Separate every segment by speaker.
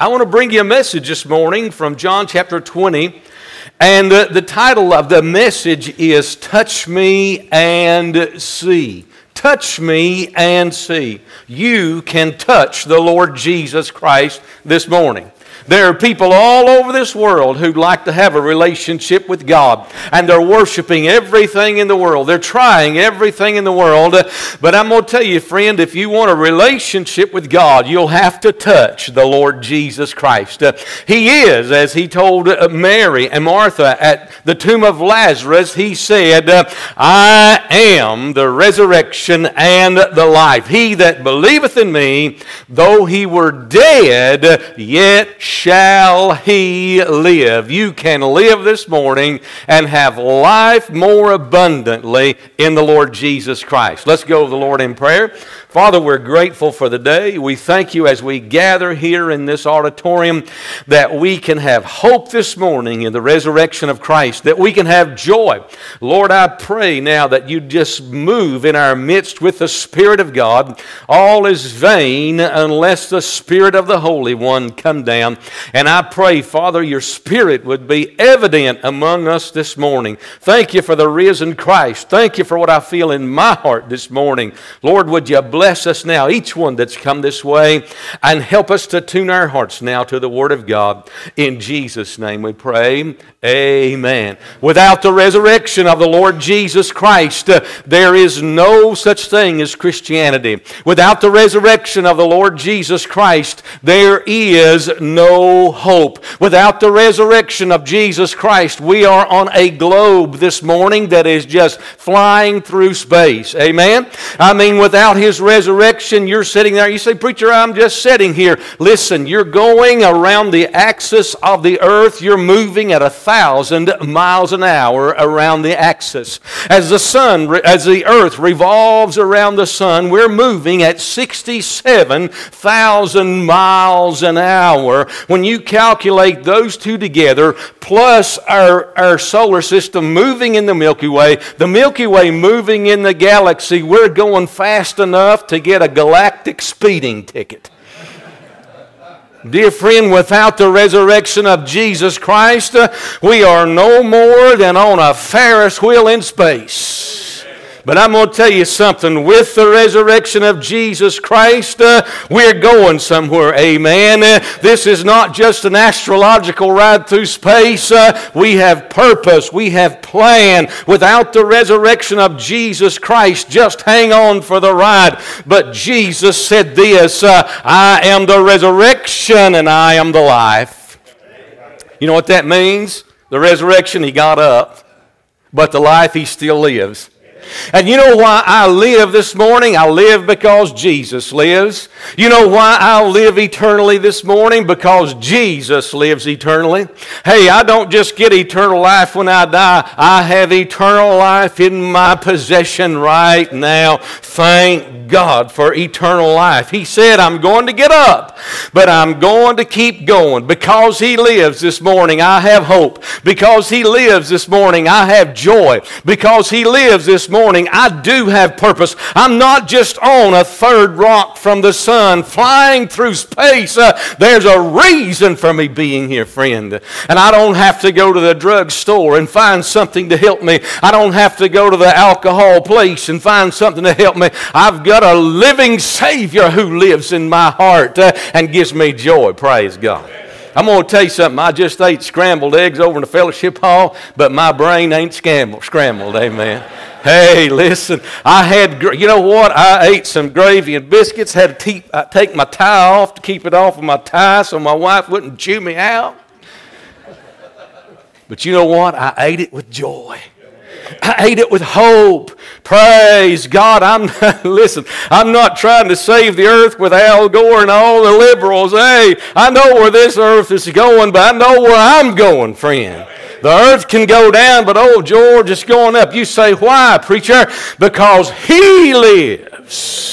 Speaker 1: I want to bring you a message this morning from John chapter 20. And uh, the title of the message is Touch Me and See. Touch me and see. You can touch the Lord Jesus Christ this morning. There are people all over this world who'd like to have a relationship with God, and they're worshiping everything in the world. They're trying everything in the world. But I'm going to tell you, friend, if you want a relationship with God, you'll have to touch the Lord Jesus Christ. He is, as he told uh, Mary and Martha at the tomb of Lazarus, he said, uh, I am the resurrection and the life. He that believeth in me, though he were dead, yet shall he live. You can live this morning and have life more abundantly in the Lord Jesus Christ. Let's go to the Lord in prayer. Father, we're grateful for the day. We thank you as we gather here in this auditorium that we can have hope this morning in the resurrection of Christ, that we can have joy. Lord, I pray now that you just move in our midst with the Spirit of God. All is vain unless the Spirit of the Holy One come down. And I pray, Father, your Spirit would be evident among us this morning. Thank you for the risen Christ. Thank you for what I feel in my heart this morning. Lord, would you bless us now, each one that's come this way, and help us to tune our hearts now to the Word of God. In Jesus' name we pray. Amen. Without the resurrection of the Lord Jesus Christ, uh, there is no such thing as Christianity. Without the resurrection of the Lord Jesus Christ, there is no hope. Without the resurrection of Jesus Christ, we are on a globe this morning that is just flying through space. Amen? I mean, without His resurrection, you're sitting there. You say, Preacher, I'm just sitting here. Listen, you're going around the axis of the earth, you're moving at a thousand miles an hour around the axis. As the sun, as the earth revolves around the sun, we're moving at 67,000 miles an hour. When you calculate those two together, plus our, our solar system moving in the Milky Way, the Milky Way moving in the galaxy, we're going fast enough to get a galactic speeding ticket. Dear friend, without the resurrection of Jesus Christ, we are no more than on a Ferris wheel in space. But I'm going to tell you something. With the resurrection of Jesus Christ, uh, we're going somewhere. Amen. Uh, this is not just an astrological ride through space. Uh, we have purpose. We have plan. Without the resurrection of Jesus Christ, just hang on for the ride. But Jesus said this uh, I am the resurrection and I am the life. You know what that means? The resurrection, he got up, but the life, he still lives. And you know why I live this morning? I live because Jesus lives. You know why I live eternally this morning? Because Jesus lives eternally. Hey, I don't just get eternal life when I die, I have eternal life in my possession right now. Thank God for eternal life. He said, I'm going to get up, but I'm going to keep going. Because He lives this morning, I have hope. Because He lives this morning, I have joy. Because He lives this morning, morning, I do have purpose. I'm not just on a third rock from the sun flying through space. Uh, there's a reason for me being here, friend. And I don't have to go to the drugstore and find something to help me. I don't have to go to the alcohol place and find something to help me. I've got a living Savior who lives in my heart uh, and gives me joy. Praise God. I'm going to tell you something. I just ate scrambled eggs over in the fellowship hall, but my brain ain't scrambled. Scrambled, amen. Hey, listen, I had, you know what? I ate some gravy and biscuits, had to te- take my tie off to keep it off of my tie so my wife wouldn't chew me out. But you know what? I ate it with joy. I ate it with hope. Praise God. I'm listen, I'm not trying to save the earth with Al Gore and all the liberals. Hey, I know where this earth is going, but I know where I'm going, friend. The earth can go down, but oh, George, it's going up. You say, why, preacher? Because He lives.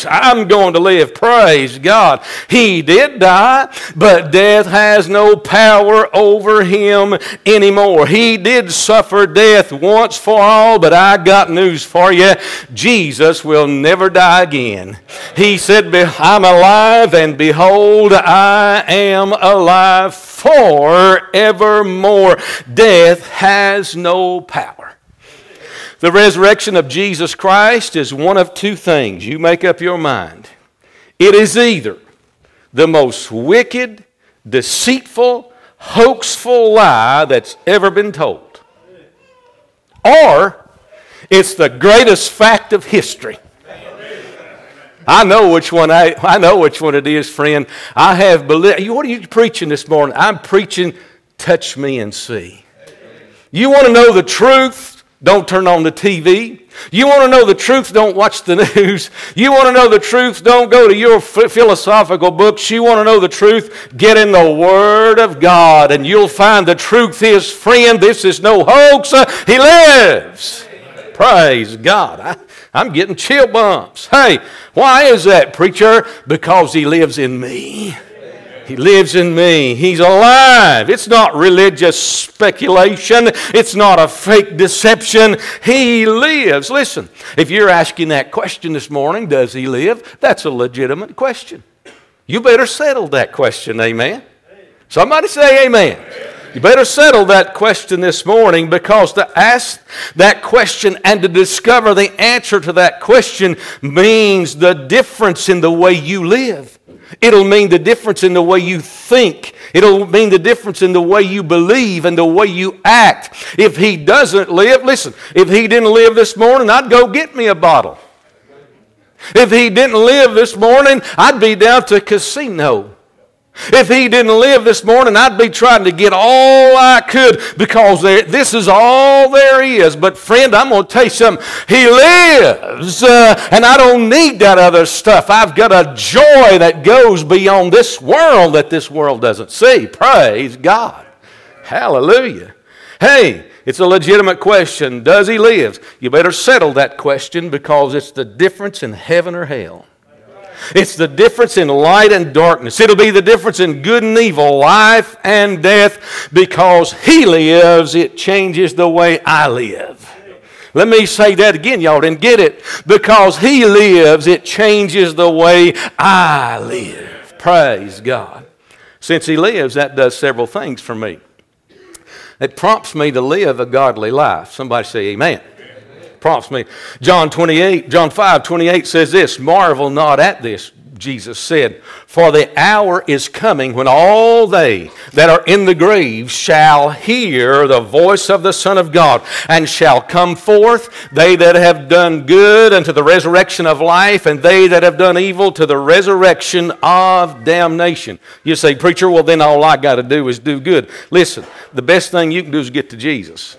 Speaker 1: I'm going to live. Praise God. He did die, but death has no power over him anymore. He did suffer death once for all, but I got news for you. Jesus will never die again. He said, I'm alive, and behold, I am alive forevermore. Death has no power. The resurrection of Jesus Christ is one of two things. You make up your mind. It is either the most wicked, deceitful, hoaxful lie that's ever been told, or it's the greatest fact of history. I know which one I, I know which one it is, friend. I have believed. What are you preaching this morning? I'm preaching, touch me and see. You want to know the truth? Don't turn on the TV. You want to know the truth? Don't watch the news. You want to know the truth? Don't go to your philosophical books. You want to know the truth? Get in the Word of God and you'll find the truth is, friend, this is no hoax. Uh, he lives. Praise God. I, I'm getting chill bumps. Hey, why is that, preacher? Because He lives in me. He lives in me. He's alive. It's not religious speculation. It's not a fake deception. He lives. Listen, if you're asking that question this morning, does he live? That's a legitimate question. You better settle that question, amen. Somebody say amen. You better settle that question this morning because to ask that question and to discover the answer to that question means the difference in the way you live. It'll mean the difference in the way you think. It'll mean the difference in the way you believe and the way you act. If he doesn't live, listen, if he didn't live this morning, I'd go get me a bottle. If he didn't live this morning, I'd be down to casino. If he didn't live this morning, I'd be trying to get all I could because there, this is all there is. But, friend, I'm going to tell you something. He lives, uh, and I don't need that other stuff. I've got a joy that goes beyond this world that this world doesn't see. Praise God. Hallelujah. Hey, it's a legitimate question. Does he live? You better settle that question because it's the difference in heaven or hell. It's the difference in light and darkness. It'll be the difference in good and evil, life and death. Because He lives, it changes the way I live. Let me say that again. Y'all didn't get it. Because He lives, it changes the way I live. Praise God. Since He lives, that does several things for me. It prompts me to live a godly life. Somebody say, Amen prompts me. John 28, John 5, 28 says this, marvel not at this, Jesus said, For the hour is coming when all they that are in the grave shall hear the voice of the Son of God, and shall come forth, they that have done good unto the resurrection of life, and they that have done evil to the resurrection of damnation. You say, Preacher, well, then all I got to do is do good. Listen, the best thing you can do is get to Jesus.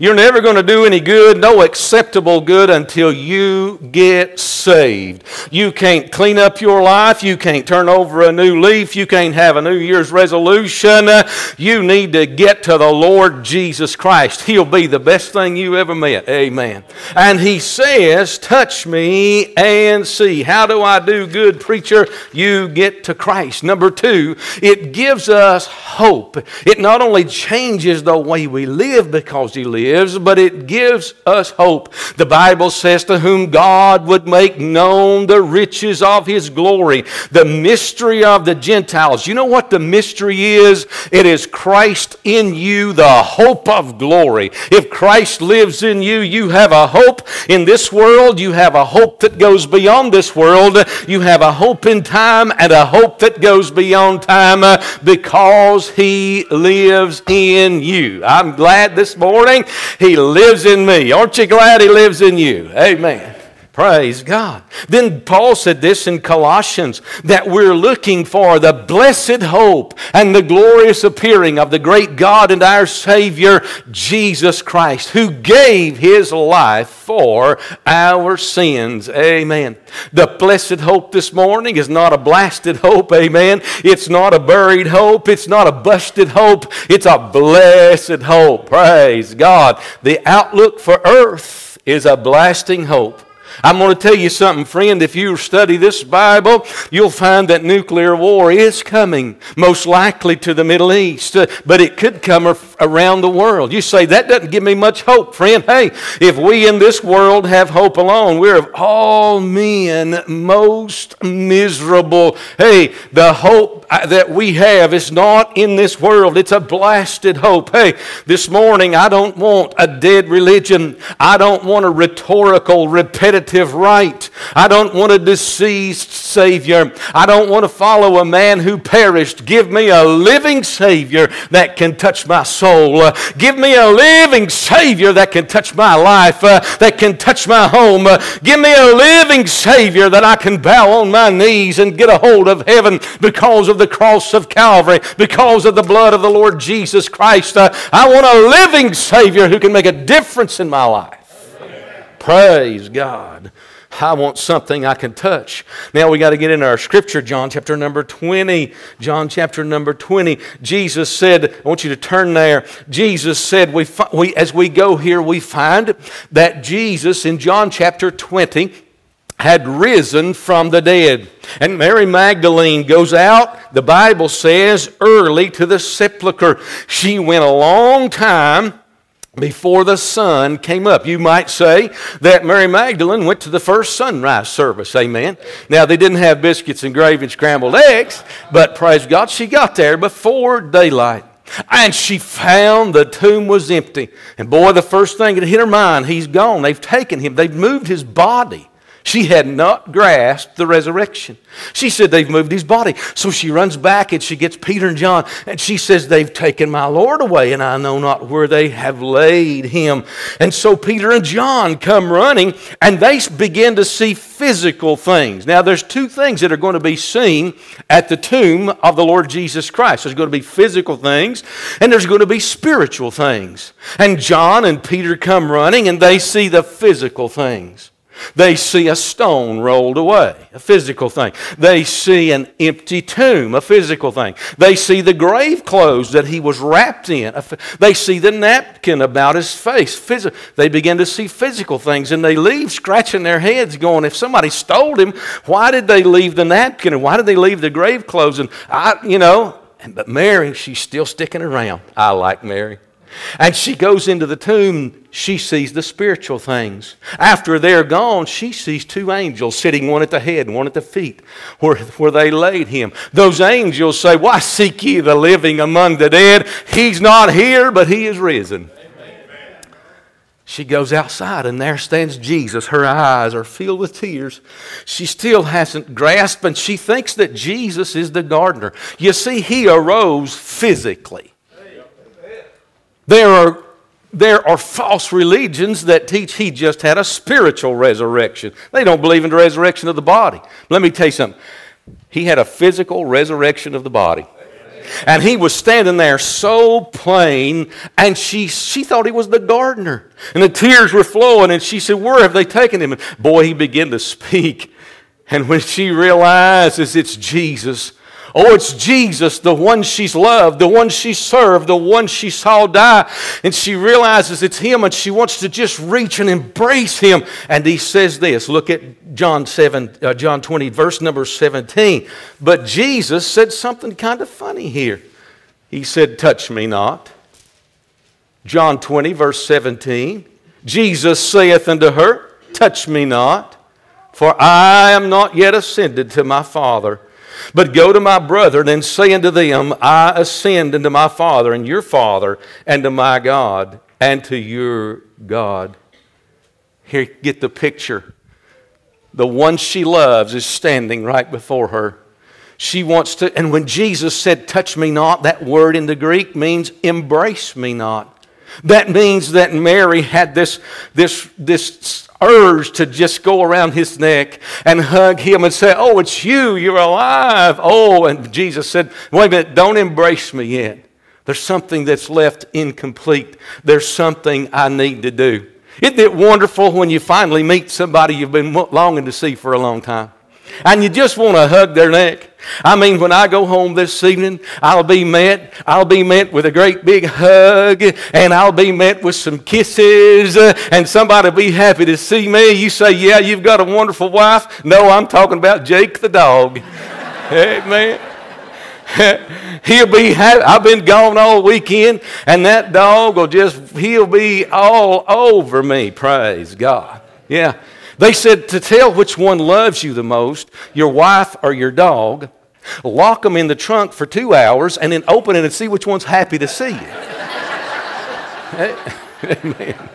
Speaker 1: You're never going to do any good, no acceptable good, until you get saved. You can't clean up your life. You can't turn over a new leaf. You can't have a New Year's resolution. You need to get to the Lord Jesus Christ. He'll be the best thing you ever met. Amen. And He says, Touch me and see. How do I do good, preacher? You get to Christ. Number two, it gives us hope. It not only changes the way we live because He lives but it gives us hope. The Bible says, To whom God would make known the riches of his glory, the mystery of the Gentiles. You know what the mystery is? It is Christ in you, the hope of glory. If Christ lives in you, you have a hope in this world. You have a hope that goes beyond this world. You have a hope in time and a hope that goes beyond time uh, because he lives in you. I'm glad this morning he lives in me. Aren't you glad He lives in you? Amen. Praise God. Then Paul said this in Colossians that we're looking for the blessed hope and the glorious appearing of the great God and our Savior, Jesus Christ, who gave his life for our sins. Amen. The blessed hope this morning is not a blasted hope. Amen. It's not a buried hope. It's not a busted hope. It's a blessed hope. Praise God. The outlook for earth is a blasting hope I'm going to tell you something, friend. If you study this Bible, you'll find that nuclear war is coming, most likely to the Middle East, uh, but it could come around the world. You say, that doesn't give me much hope, friend. Hey, if we in this world have hope alone, we're of all men most miserable. Hey, the hope that we have is not in this world, it's a blasted hope. Hey, this morning, I don't want a dead religion, I don't want a rhetorical, repetitive rite. I don't want a deceased Savior. I don't want to follow a man who perished. Give me a living Savior that can touch my soul. Uh, give me a living Savior that can touch my life, uh, that can touch my home. Uh, give me a living Savior that I can bow on my knees and get a hold of heaven because of the cross of Calvary, because of the blood of the Lord Jesus Christ. Uh, I want a living Savior who can make a difference in my life. Praise God. I want something I can touch. Now we got to get into our scripture, John chapter number 20. John chapter number 20. Jesus said, I want you to turn there. Jesus said, we, we, as we go here, we find that Jesus in John chapter 20 had risen from the dead. And Mary Magdalene goes out, the Bible says, early to the sepulchre. She went a long time before the sun came up. You might say that Mary Magdalene went to the first sunrise service. Amen. Now, they didn't have biscuits and gravy and scrambled eggs, but praise God, she got there before daylight. And she found the tomb was empty. And boy, the first thing that hit her mind, he's gone. They've taken him, they've moved his body. She had not grasped the resurrection. She said, They've moved his body. So she runs back and she gets Peter and John and she says, They've taken my Lord away and I know not where they have laid him. And so Peter and John come running and they begin to see physical things. Now, there's two things that are going to be seen at the tomb of the Lord Jesus Christ there's going to be physical things and there's going to be spiritual things. And John and Peter come running and they see the physical things. They see a stone rolled away, a physical thing. They see an empty tomb, a physical thing. They see the grave clothes that he was wrapped in. They see the napkin about his face. They begin to see physical things and they leave scratching their heads, going, If somebody stole him, why did they leave the napkin and why did they leave the grave clothes? And I, you know, but Mary, she's still sticking around. I like Mary. And she goes into the tomb, she sees the spiritual things. After they're gone, she sees two angels sitting, one at the head and one at the feet, where, where they laid him. Those angels say, Why seek ye the living among the dead? He's not here, but he is risen. She goes outside, and there stands Jesus. Her eyes are filled with tears. She still hasn't grasped, and she thinks that Jesus is the gardener. You see, he arose physically. There are, there are false religions that teach he just had a spiritual resurrection. They don't believe in the resurrection of the body. Let me tell you something. He had a physical resurrection of the body. And he was standing there so plain, and she, she thought he was the gardener. And the tears were flowing, and she said, Where have they taken him? And boy, he began to speak. And when she realizes it's Jesus, Oh, it's Jesus, the one she's loved, the one she served, the one she saw die. And she realizes it's him and she wants to just reach and embrace him. And he says this look at John, 7, uh, John 20, verse number 17. But Jesus said something kind of funny here. He said, Touch me not. John 20, verse 17. Jesus saith unto her, Touch me not, for I am not yet ascended to my Father. But go to my brethren and say unto them, I ascend unto my Father and your Father, and to my God, and to your God. Here, get the picture. The one she loves is standing right before her. She wants to, and when Jesus said, Touch me not, that word in the Greek means embrace me not. That means that Mary had this, this, this urge to just go around his neck and hug him and say, Oh, it's you, you're alive. Oh, and Jesus said, Wait a minute, don't embrace me yet. There's something that's left incomplete. There's something I need to do. Isn't it wonderful when you finally meet somebody you've been longing to see for a long time? And you just want to hug their neck. I mean, when I go home this evening, I'll be met. I'll be met with a great big hug, and I'll be met with some kisses, uh, and somebody be happy to see me. You say, Yeah, you've got a wonderful wife. No, I'm talking about Jake the dog. Amen. he'll be happy. I've been gone all weekend, and that dog will just, he'll be all over me. Praise God. Yeah. They said to tell which one loves you the most, your wife or your dog, lock them in the trunk for two hours and then open it and see which one's happy to see you. Amen.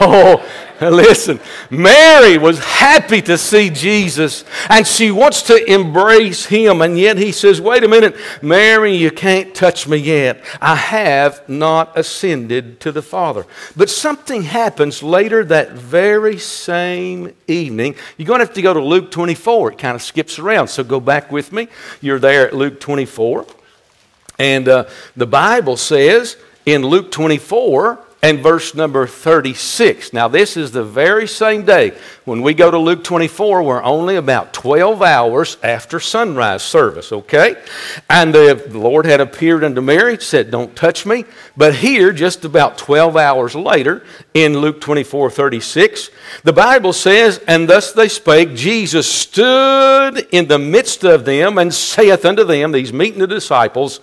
Speaker 1: oh, Listen, Mary was happy to see Jesus and she wants to embrace him. And yet he says, Wait a minute, Mary, you can't touch me yet. I have not ascended to the Father. But something happens later that very same evening. You're going to have to go to Luke 24. It kind of skips around. So go back with me. You're there at Luke 24. And uh, the Bible says in Luke 24, and verse number 36. Now, this is the very same day. When we go to Luke 24, we're only about 12 hours after sunrise service, okay? And the Lord had appeared unto Mary, said, Don't touch me. But here, just about 12 hours later, in Luke 24 36, the Bible says, And thus they spake, Jesus stood in the midst of them and saith unto them, These meeting the disciples,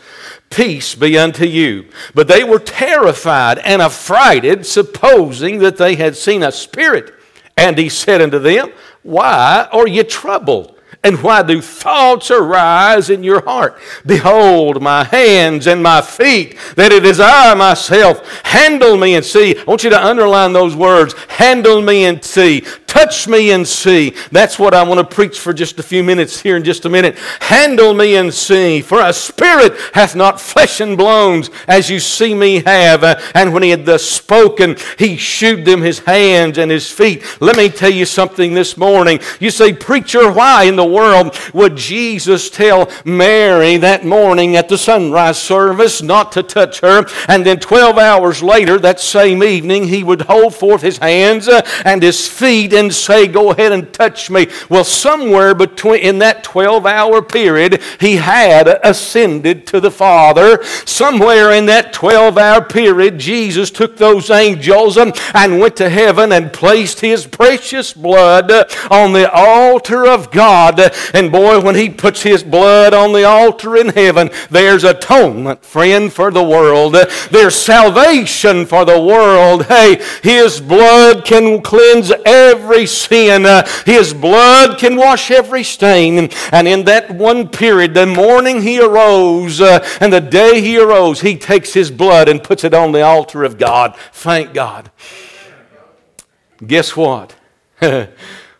Speaker 1: Peace be unto you. But they were terrified and affrighted, supposing that they had seen a spirit. And he said unto them, Why are ye troubled? And why do thoughts arise in your heart? Behold, my hands and my feet, that it is I myself. Handle me and see. I want you to underline those words. Handle me and see. Touch me and see. That's what I want to preach for just a few minutes here in just a minute. Handle me and see. For a spirit hath not flesh and bones as you see me have. Uh, and when he had thus spoken, he shewed them his hands and his feet. Let me tell you something this morning. You say, Preacher, why in the world would Jesus tell Mary that morning at the sunrise service not to touch her? And then 12 hours later, that same evening, he would hold forth his hands uh, and his feet and say, Go ahead and touch me. Well, somewhere between in that 12 hour period, he had ascended to the Father. Somewhere in that 12 hour period, Jesus took those angels and went to heaven and placed his precious blood on the altar of God. And boy, when he puts his blood on the altar in heaven, there's atonement, friend, for the world. There's salvation for the world. Hey, his blood can cleanse every every sin. Uh, his blood can wash every stain. And in that one period, the morning he arose uh, and the day he arose, he takes his blood and puts it on the altar of God. Thank God. Guess what?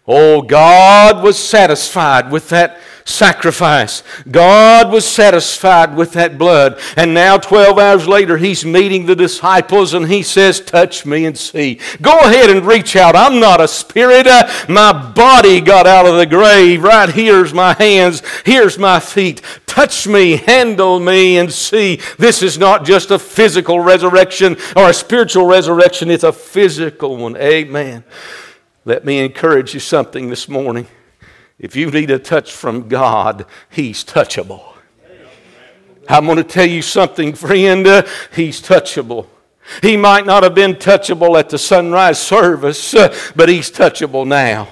Speaker 1: oh, God was satisfied with that sacrifice. God was satisfied with that blood. And now, 12 hours later, he's meeting the disciples and he says, Touch me and see. Go ahead and reach out. I'm not a spirit. Uh, my body got out of the grave. Right here's my hands. Here's my feet. Touch me, handle me, and see. This is not just a physical resurrection or a spiritual resurrection, it's a physical one. Amen. Let me encourage you something this morning. If you need a touch from God, He's touchable. I'm going to tell you something, friend. He's touchable. He might not have been touchable at the sunrise service, but He's touchable now.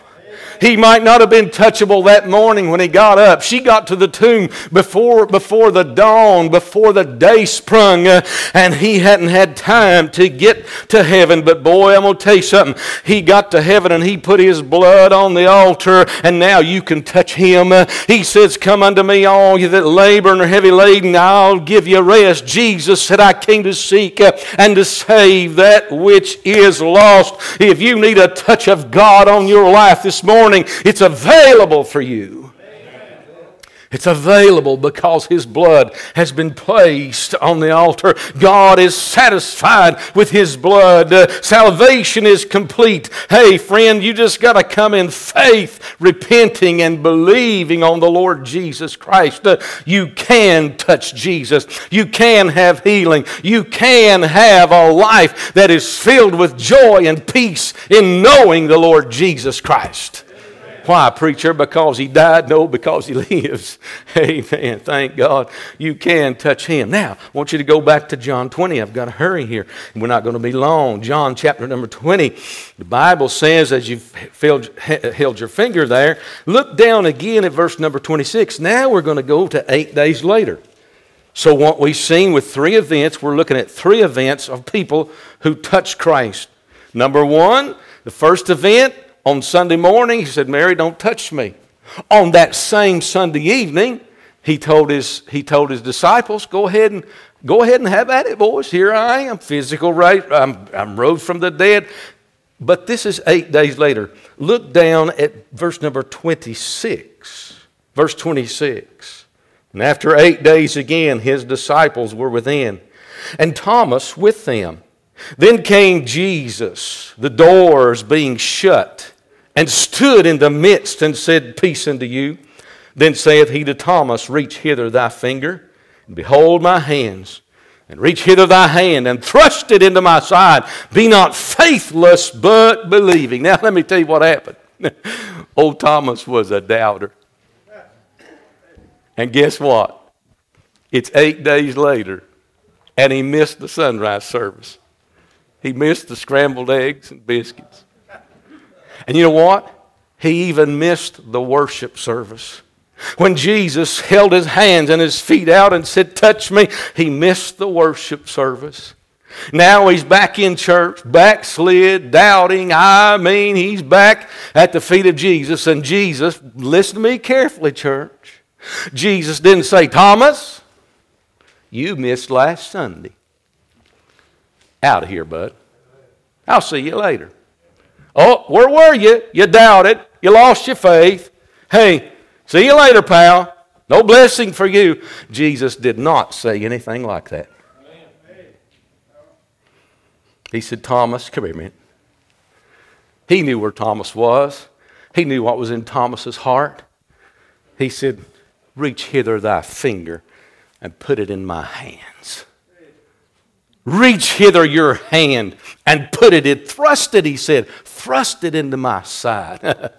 Speaker 1: He might not have been touchable that morning when he got up. She got to the tomb before, before the dawn, before the day sprung, uh, and he hadn't had time to get to heaven. But boy, I'm going to tell you something. He got to heaven and he put his blood on the altar, and now you can touch him. Uh, he says, Come unto me, all you that labor and are heavy laden, I'll give you rest. Jesus said, I came to seek uh, and to save that which is lost. If you need a touch of God on your life this morning, morning, it's available for you. It's available because His blood has been placed on the altar. God is satisfied with His blood. Uh, salvation is complete. Hey, friend, you just got to come in faith, repenting and believing on the Lord Jesus Christ. Uh, you can touch Jesus. You can have healing. You can have a life that is filled with joy and peace in knowing the Lord Jesus Christ. Why, preacher? Because he died? No, because he lives. Amen. Thank God you can touch him. Now, I want you to go back to John 20. I've got to hurry here. We're not going to be long. John chapter number 20. The Bible says, as you've held your finger there, look down again at verse number 26. Now we're going to go to eight days later. So, what we've seen with three events, we're looking at three events of people who touched Christ. Number one, the first event on Sunday morning, he said, Mary, don't touch me. On that same Sunday evening, he told his, he told his disciples, go ahead and go ahead and have at it, boys. Here I am, physical right. I'm, I'm rose from the dead. But this is eight days later. Look down at verse number 26. Verse 26. And after eight days again, his disciples were within, and Thomas with them. Then came Jesus, the doors being shut, and stood in the midst and said, Peace unto you. Then saith he to Thomas, Reach hither thy finger, and behold my hands, and reach hither thy hand, and thrust it into my side. Be not faithless, but believing. Now let me tell you what happened. Old Thomas was a doubter. And guess what? It's eight days later, and he missed the sunrise service. He missed the scrambled eggs and biscuits. And you know what? He even missed the worship service. When Jesus held his hands and his feet out and said, Touch me, he missed the worship service. Now he's back in church, backslid, doubting. I mean, he's back at the feet of Jesus. And Jesus, listen to me carefully, church. Jesus didn't say, Thomas, you missed last Sunday. Out of here, bud. I'll see you later. Oh, where were you? You doubted. You lost your faith. Hey, see you later, pal. No blessing for you. Jesus did not say anything like that. He said, Thomas, come here, man. He knew where Thomas was. He knew what was in Thomas's heart. He said, Reach hither thy finger and put it in my hands. Reach hither your hand and put it in. Thrust it, he said. Thrust it into my side.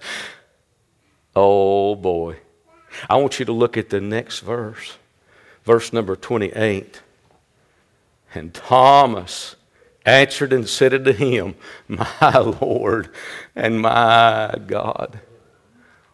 Speaker 1: oh boy. I want you to look at the next verse, verse number 28. And Thomas answered and said unto him, My Lord and my God.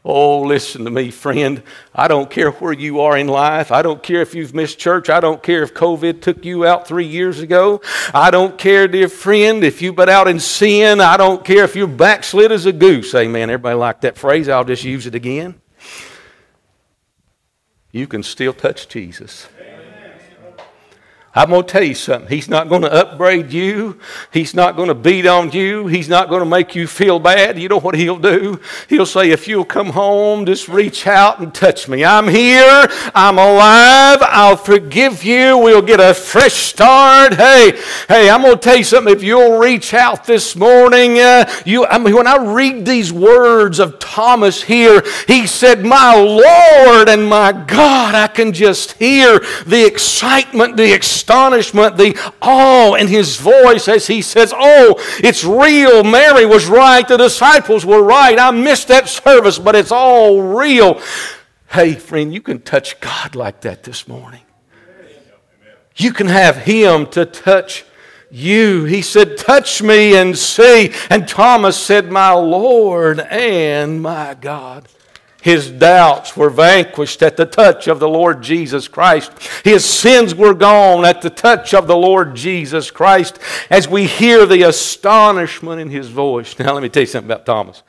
Speaker 1: Oh, listen to me, friend. I don't care where you are in life. I don't care if you've missed church. I don't care if COVID took you out three years ago. I don't care, dear friend, if you've been out in sin. I don't care if you're backslid as a goose. Amen. Everybody like that phrase. I'll just use it again. You can still touch Jesus. I'm going to tell you something. He's not going to upbraid you. He's not going to beat on you. He's not going to make you feel bad. You know what he'll do? He'll say, if you'll come home, just reach out and touch me. I'm here. I'm alive. I'll forgive you. We'll get a fresh start. Hey, hey, I'm going to tell you something. If you'll reach out this morning, uh, you, I mean, when I read these words of Thomas here, he said, my Lord and my God, I can just hear the excitement, the excitement astonishment, the awe in his voice as he says, Oh, it's real. Mary was right. The disciples were right. I missed that service, but it's all real. Hey, friend, you can touch God like that this morning. You can have Him to touch you. He said, Touch me and see. And Thomas said, My Lord and my God. His doubts were vanquished at the touch of the Lord Jesus Christ. His sins were gone at the touch of the Lord Jesus Christ as we hear the astonishment in his voice. Now, let me tell you something about Thomas.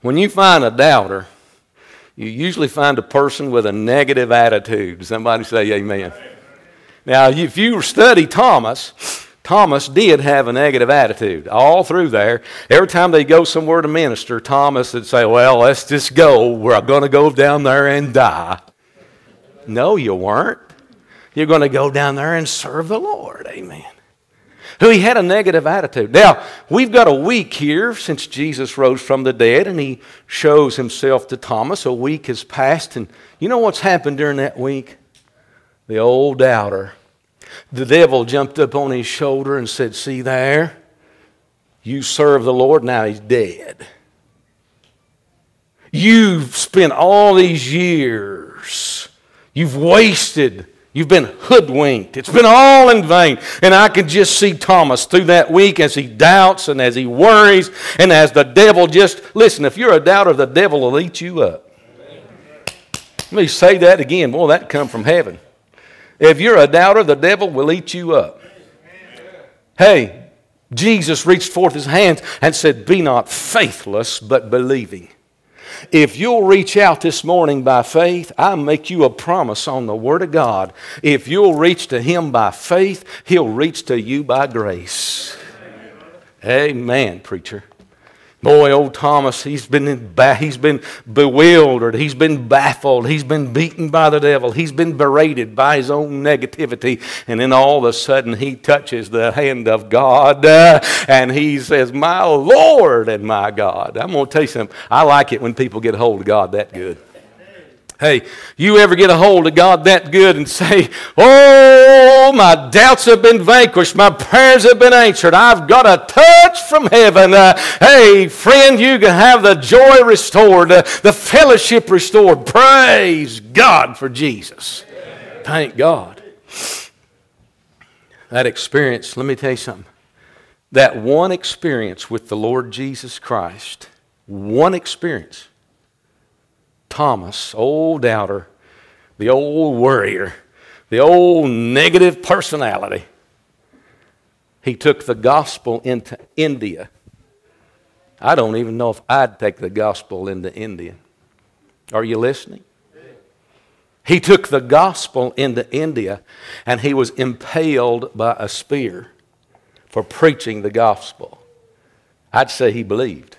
Speaker 1: When you find a doubter, you usually find a person with a negative attitude. Somebody say amen. Now, if you study Thomas, Thomas did have a negative attitude all through there. Every time they go somewhere to minister, Thomas would say, Well, let's just go. We're going to go down there and die. No, you weren't. You're going to go down there and serve the Lord. Amen. Who he had a negative attitude. Now, we've got a week here since Jesus rose from the dead, and he shows himself to Thomas. A week has passed, and you know what's happened during that week? The old doubter the devil jumped up on his shoulder and said, See there, you serve the Lord, now he's dead. You've spent all these years, you've wasted You've been hoodwinked. It's been all in vain. And I can just see Thomas through that week as he doubts and as he worries and as the devil just, listen, if you're a doubter, the devil will eat you up. Let me say that again. Boy, that come from heaven. If you're a doubter, the devil will eat you up. Hey, Jesus reached forth his hands and said, Be not faithless, but believing. If you'll reach out this morning by faith, I make you a promise on the Word of God. If you'll reach to Him by faith, He'll reach to you by grace. Amen, preacher. Boy, old Thomas, he's been, ba- he's been bewildered. He's been baffled. He's been beaten by the devil. He's been berated by his own negativity. And then all of a sudden, he touches the hand of God uh, and he says, My Lord and my God. I'm going to tell you something. I like it when people get a hold of God that good. Hey, you ever get a hold of God that good and say, Oh, my doubts have been vanquished, my prayers have been answered, I've got a touch from heaven. Uh, hey, friend, you can have the joy restored, uh, the fellowship restored. Praise God for Jesus. Thank God. That experience, let me tell you something. That one experience with the Lord Jesus Christ, one experience Thomas, old doubter, the old worrier, the old negative personality. He took the gospel into India. I don't even know if I'd take the gospel into India. Are you listening? He took the gospel into India and he was impaled by a spear for preaching the gospel. I'd say he believed.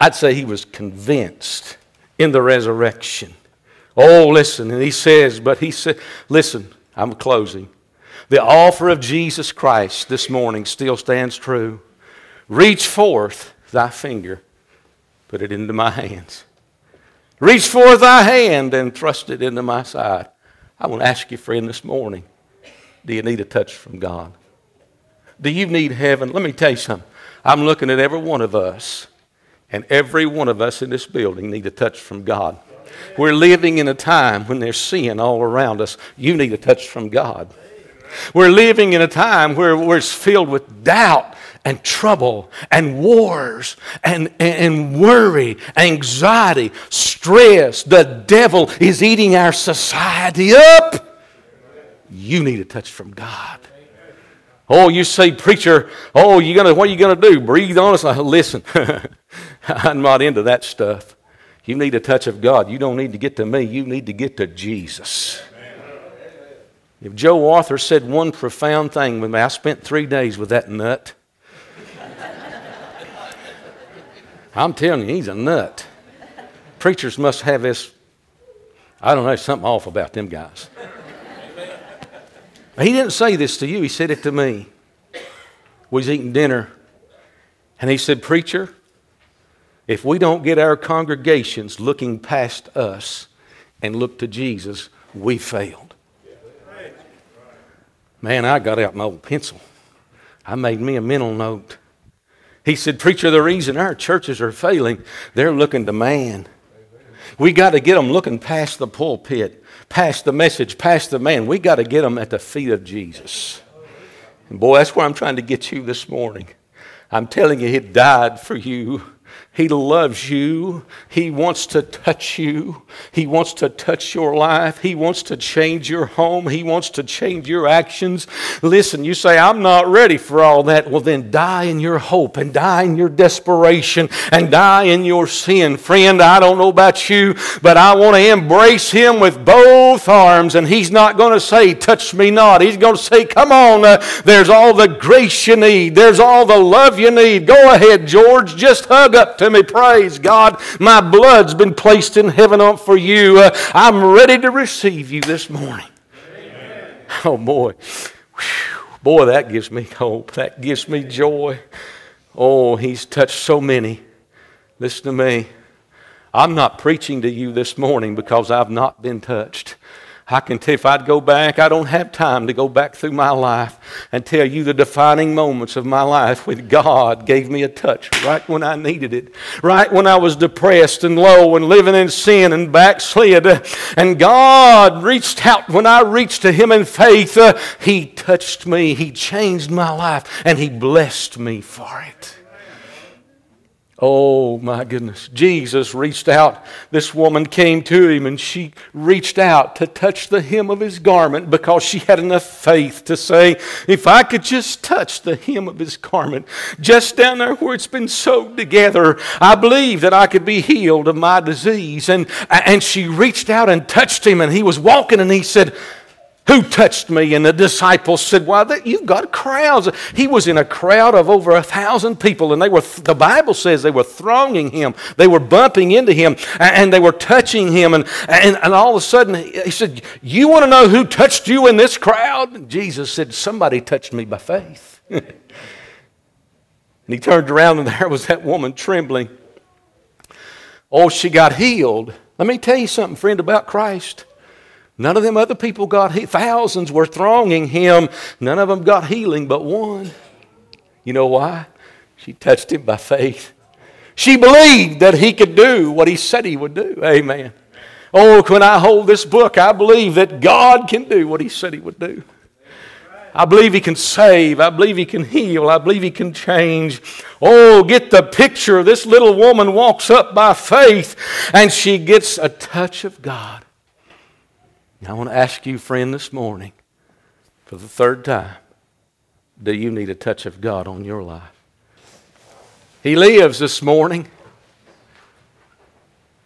Speaker 1: I'd say he was convinced in the resurrection. Oh, listen, and he says, but he said, listen, I'm closing. The offer of Jesus Christ this morning still stands true. Reach forth thy finger, put it into my hands. Reach forth thy hand and thrust it into my side. I want to ask you, friend, this morning do you need a touch from God? Do you need heaven? Let me tell you something. I'm looking at every one of us and every one of us in this building need a touch from God. We're living in a time when there's sin all around us. You need a touch from God. We're living in a time where, it's filled with doubt and trouble and wars and, and, and worry, anxiety, stress. The devil is eating our society up. You need a touch from God. Oh, you say, preacher, oh, you gonna, what are you going to do? Breathe on us? Listen, I'm not into that stuff. You need a touch of God. You don't need to get to me. You need to get to Jesus. If Joe Arthur said one profound thing with me, I spent three days with that nut. I'm telling you, he's a nut. Preachers must have this, I don't know, something off about them guys. He didn't say this to you, he said it to me. We was eating dinner, and he said, Preacher, if we don't get our congregations looking past us and look to Jesus, we failed. Man, I got out my old pencil. I made me a mental note. He said, Preacher, the reason our churches are failing, they're looking to man. We got to get them looking past the pulpit past the message, past the man. We got to get them at the feet of Jesus. And boy, that's where I'm trying to get you this morning. I'm telling you, He died for you. He loves you. He wants to touch you. He wants to touch your life. He wants to change your home. He wants to change your actions. Listen, you say, I'm not ready for all that. Well, then die in your hope and die in your desperation and die in your sin. Friend, I don't know about you, but I want to embrace Him with both arms. And He's not going to say, Touch me not. He's going to say, Come on, uh, there's all the grace you need, there's all the love you need. Go ahead, George, just hug up to me. Praise God. My blood's been placed in heaven for you. Uh, I'm ready to receive you this morning. Amen. Oh, boy. Whew. Boy, that gives me hope. That gives me joy. Oh, He's touched so many. Listen to me. I'm not preaching to you this morning because I've not been touched. I can tell if I'd go back, I don't have time to go back through my life and tell you the defining moments of my life when God gave me a touch right when I needed it, right when I was depressed and low and living in sin and backslid. And God reached out when I reached to Him in faith. Uh, he touched me, He changed my life, and He blessed me for it. Oh my goodness. Jesus reached out. This woman came to him and she reached out to touch the hem of his garment because she had enough faith to say, if I could just touch the hem of his garment, just down there where it's been sewed together, I believe that I could be healed of my disease. And, and she reached out and touched him and he was walking and he said, who touched me? And the disciples said, Why, you've got crowds. He was in a crowd of over a thousand people, and they were, the Bible says they were thronging him. They were bumping into him, and they were touching him. And, and, and all of a sudden, he said, You want to know who touched you in this crowd? Jesus said, Somebody touched me by faith. and he turned around, and there was that woman trembling. Oh, she got healed. Let me tell you something, friend, about Christ. None of them other people got he- thousands were thronging him. None of them got healing but one. You know why? She touched him by faith. She believed that he could do what he said he would do. Amen. Oh, when I hold this book, I believe that God can do what he said he would do. I believe he can save. I believe he can heal. I believe he can change. Oh, get the picture. This little woman walks up by faith and she gets a touch of God. I want to ask you, friend, this morning, for the third time, do you need a touch of God on your life? He lives this morning.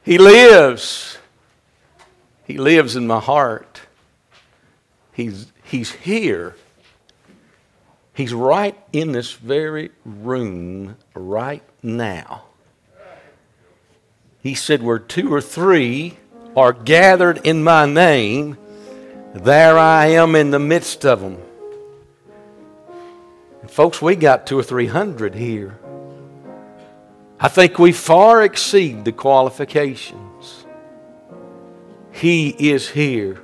Speaker 1: He lives. He lives in my heart. He's, he's here. He's right in this very room right now. He said, Where two or three are gathered in my name, there I am in the midst of them. And folks, we got two or three hundred here. I think we far exceed the qualifications. He is here.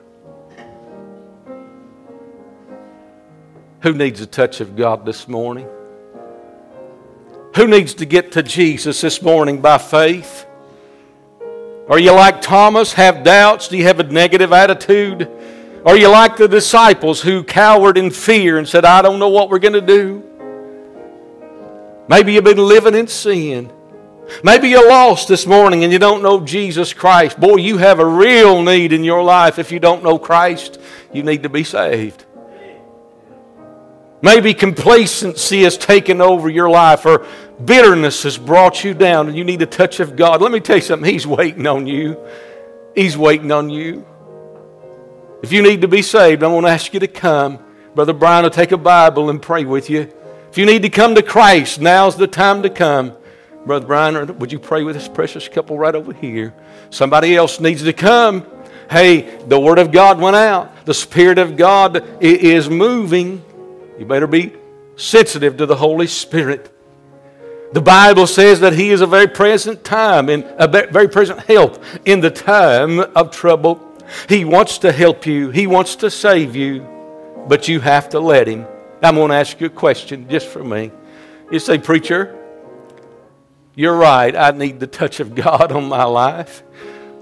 Speaker 1: Who needs a touch of God this morning? Who needs to get to Jesus this morning by faith? Are you like Thomas, have doubts? Do you have a negative attitude? Are you like the disciples who cowered in fear and said, I don't know what we're going to do? Maybe you've been living in sin. Maybe you're lost this morning and you don't know Jesus Christ. Boy, you have a real need in your life if you don't know Christ. You need to be saved. Maybe complacency has taken over your life, or bitterness has brought you down, and you need a touch of God. Let me tell you something He's waiting on you. He's waiting on you. If you need to be saved, I want to ask you to come. Brother Brian will take a Bible and pray with you. If you need to come to Christ, now's the time to come. Brother Brian, would you pray with this precious couple right over here? Somebody else needs to come. Hey, the Word of God went out. The Spirit of God is moving. You better be sensitive to the Holy Spirit. The Bible says that He is a very present time and a very present help in the time of trouble. He wants to help you, He wants to save you, but you have to let Him. I'm going to ask you a question just for me. You say, Preacher, you're right. I need the touch of God on my life.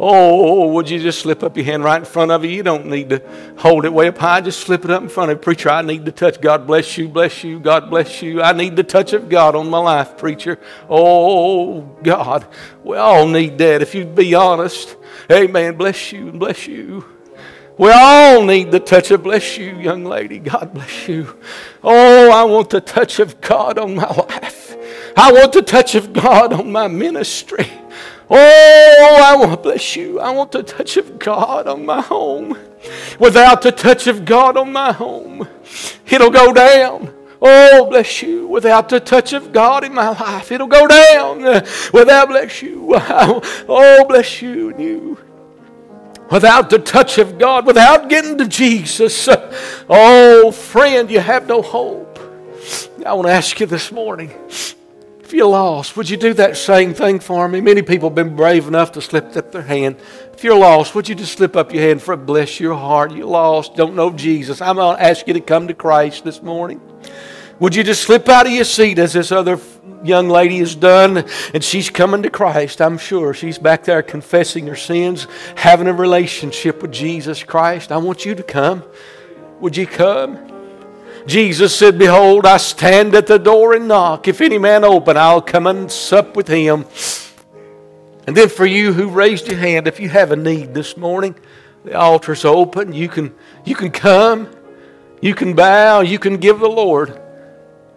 Speaker 1: Oh, oh, oh, oh, would you just slip up your hand right in front of you? You don't need to hold it way up high. Just slip it up in front of you. Preacher, I need the touch. God bless you, bless you, God bless you. I need the touch of God on my life, preacher. Oh, God. We all need that if you'd be honest. Amen. Bless you and bless you. We all need the touch of bless you, young lady. God bless you. Oh, I want the touch of God on my life. I want the touch of God on my ministry. Oh, I want to bless you. I want the touch of God on my home. Without the touch of God on my home, it'll go down. Oh, bless you. Without the touch of God in my life, it'll go down. Without, bless you. Oh, bless you and you. Without the touch of God, without getting to Jesus, oh, friend, you have no hope. I want to ask you this morning if you're lost, would you do that same thing for me? Many people have been brave enough to slip up their hand. If you're lost, would you just slip up your hand for a bless your heart? You're lost, don't know Jesus. I'm going to ask you to come to Christ this morning. Would you just slip out of your seat as this other young lady has done and she's coming to Christ, I'm sure. She's back there confessing her sins, having a relationship with Jesus Christ. I want you to come. Would you come? Jesus said, Behold, I stand at the door and knock. If any man open, I'll come and sup with him. And then for you who raised your hand, if you have a need this morning, the altar's open. You can, you can come. You can bow. You can give the Lord.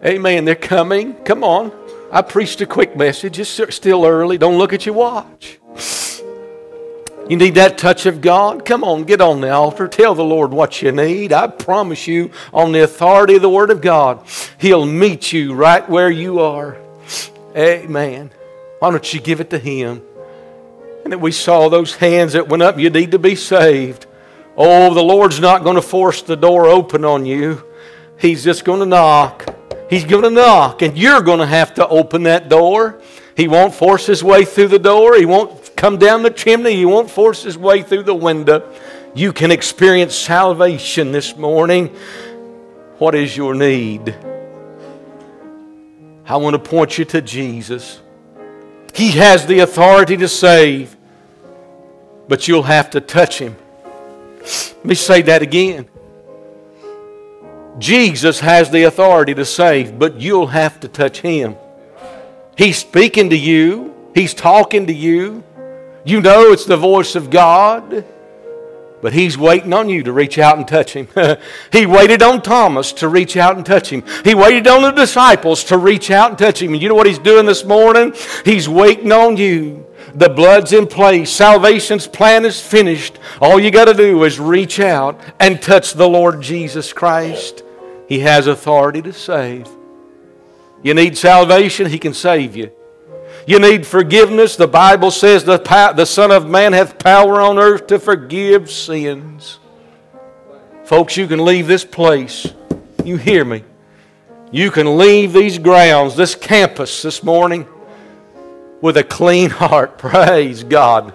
Speaker 1: Amen. They're coming. Come on. I preached a quick message. It's still early. Don't look at your watch. You need that touch of God? Come on, get on the altar. Tell the Lord what you need. I promise you, on the authority of the Word of God, He'll meet you right where you are. Amen. Why don't you give it to Him? And that we saw those hands that went up, you need to be saved. Oh, the Lord's not going to force the door open on you. He's just going to knock. He's going to knock, and you're going to have to open that door. He won't force his way through the door. He won't come down the chimney. He won't force his way through the window. You can experience salvation this morning. What is your need? I want to point you to Jesus. He has the authority to save, but you'll have to touch Him. Let me say that again. Jesus has the authority to save, but you'll have to touch Him. He's speaking to you, He's talking to you. You know it's the voice of God. But he's waiting on you to reach out and touch him. he waited on Thomas to reach out and touch him. He waited on the disciples to reach out and touch him. And you know what he's doing this morning? He's waiting on you. The blood's in place. Salvation's plan is finished. All you got to do is reach out and touch the Lord Jesus Christ. He has authority to save. You need salvation, He can save you. You need forgiveness. The Bible says the, the Son of Man hath power on earth to forgive sins. Folks, you can leave this place. You hear me. You can leave these grounds, this campus this morning, with a clean heart. Praise God.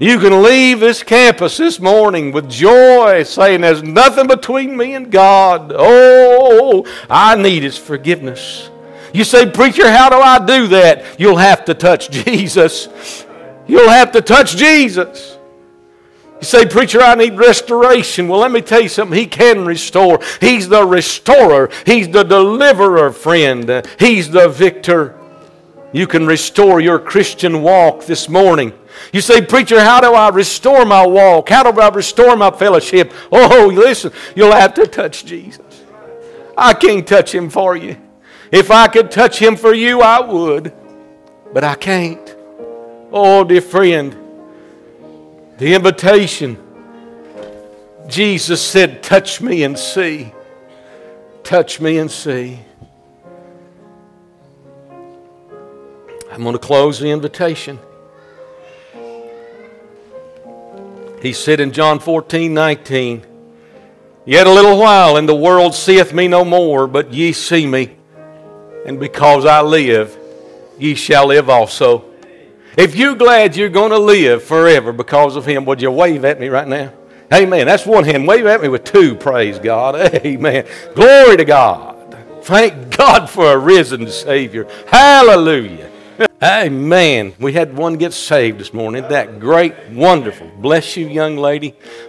Speaker 1: You can leave this campus this morning with joy, saying, There's nothing between me and God. Oh, I need His forgiveness. You say, Preacher, how do I do that? You'll have to touch Jesus. You'll have to touch Jesus. You say, Preacher, I need restoration. Well, let me tell you something. He can restore. He's the restorer, He's the deliverer, friend. He's the victor. You can restore your Christian walk this morning. You say, Preacher, how do I restore my walk? How do I restore my fellowship? Oh, listen, you'll have to touch Jesus. I can't touch him for you. If I could touch him for you, I would. But I can't. Oh, dear friend, the invitation. Jesus said, Touch me and see. Touch me and see. I'm going to close the invitation. He said in John 14, 19, Yet a little while, and the world seeth me no more, but ye see me and because I live, ye shall live also. If you're glad you're going to live forever because of him, would you wave at me right now? Amen. That's one hand. Wave at me with two, praise God. Amen. Glory to God. Thank God for a risen Savior. Hallelujah. Amen. We had one get saved this morning. That great, wonderful. Bless you, young lady.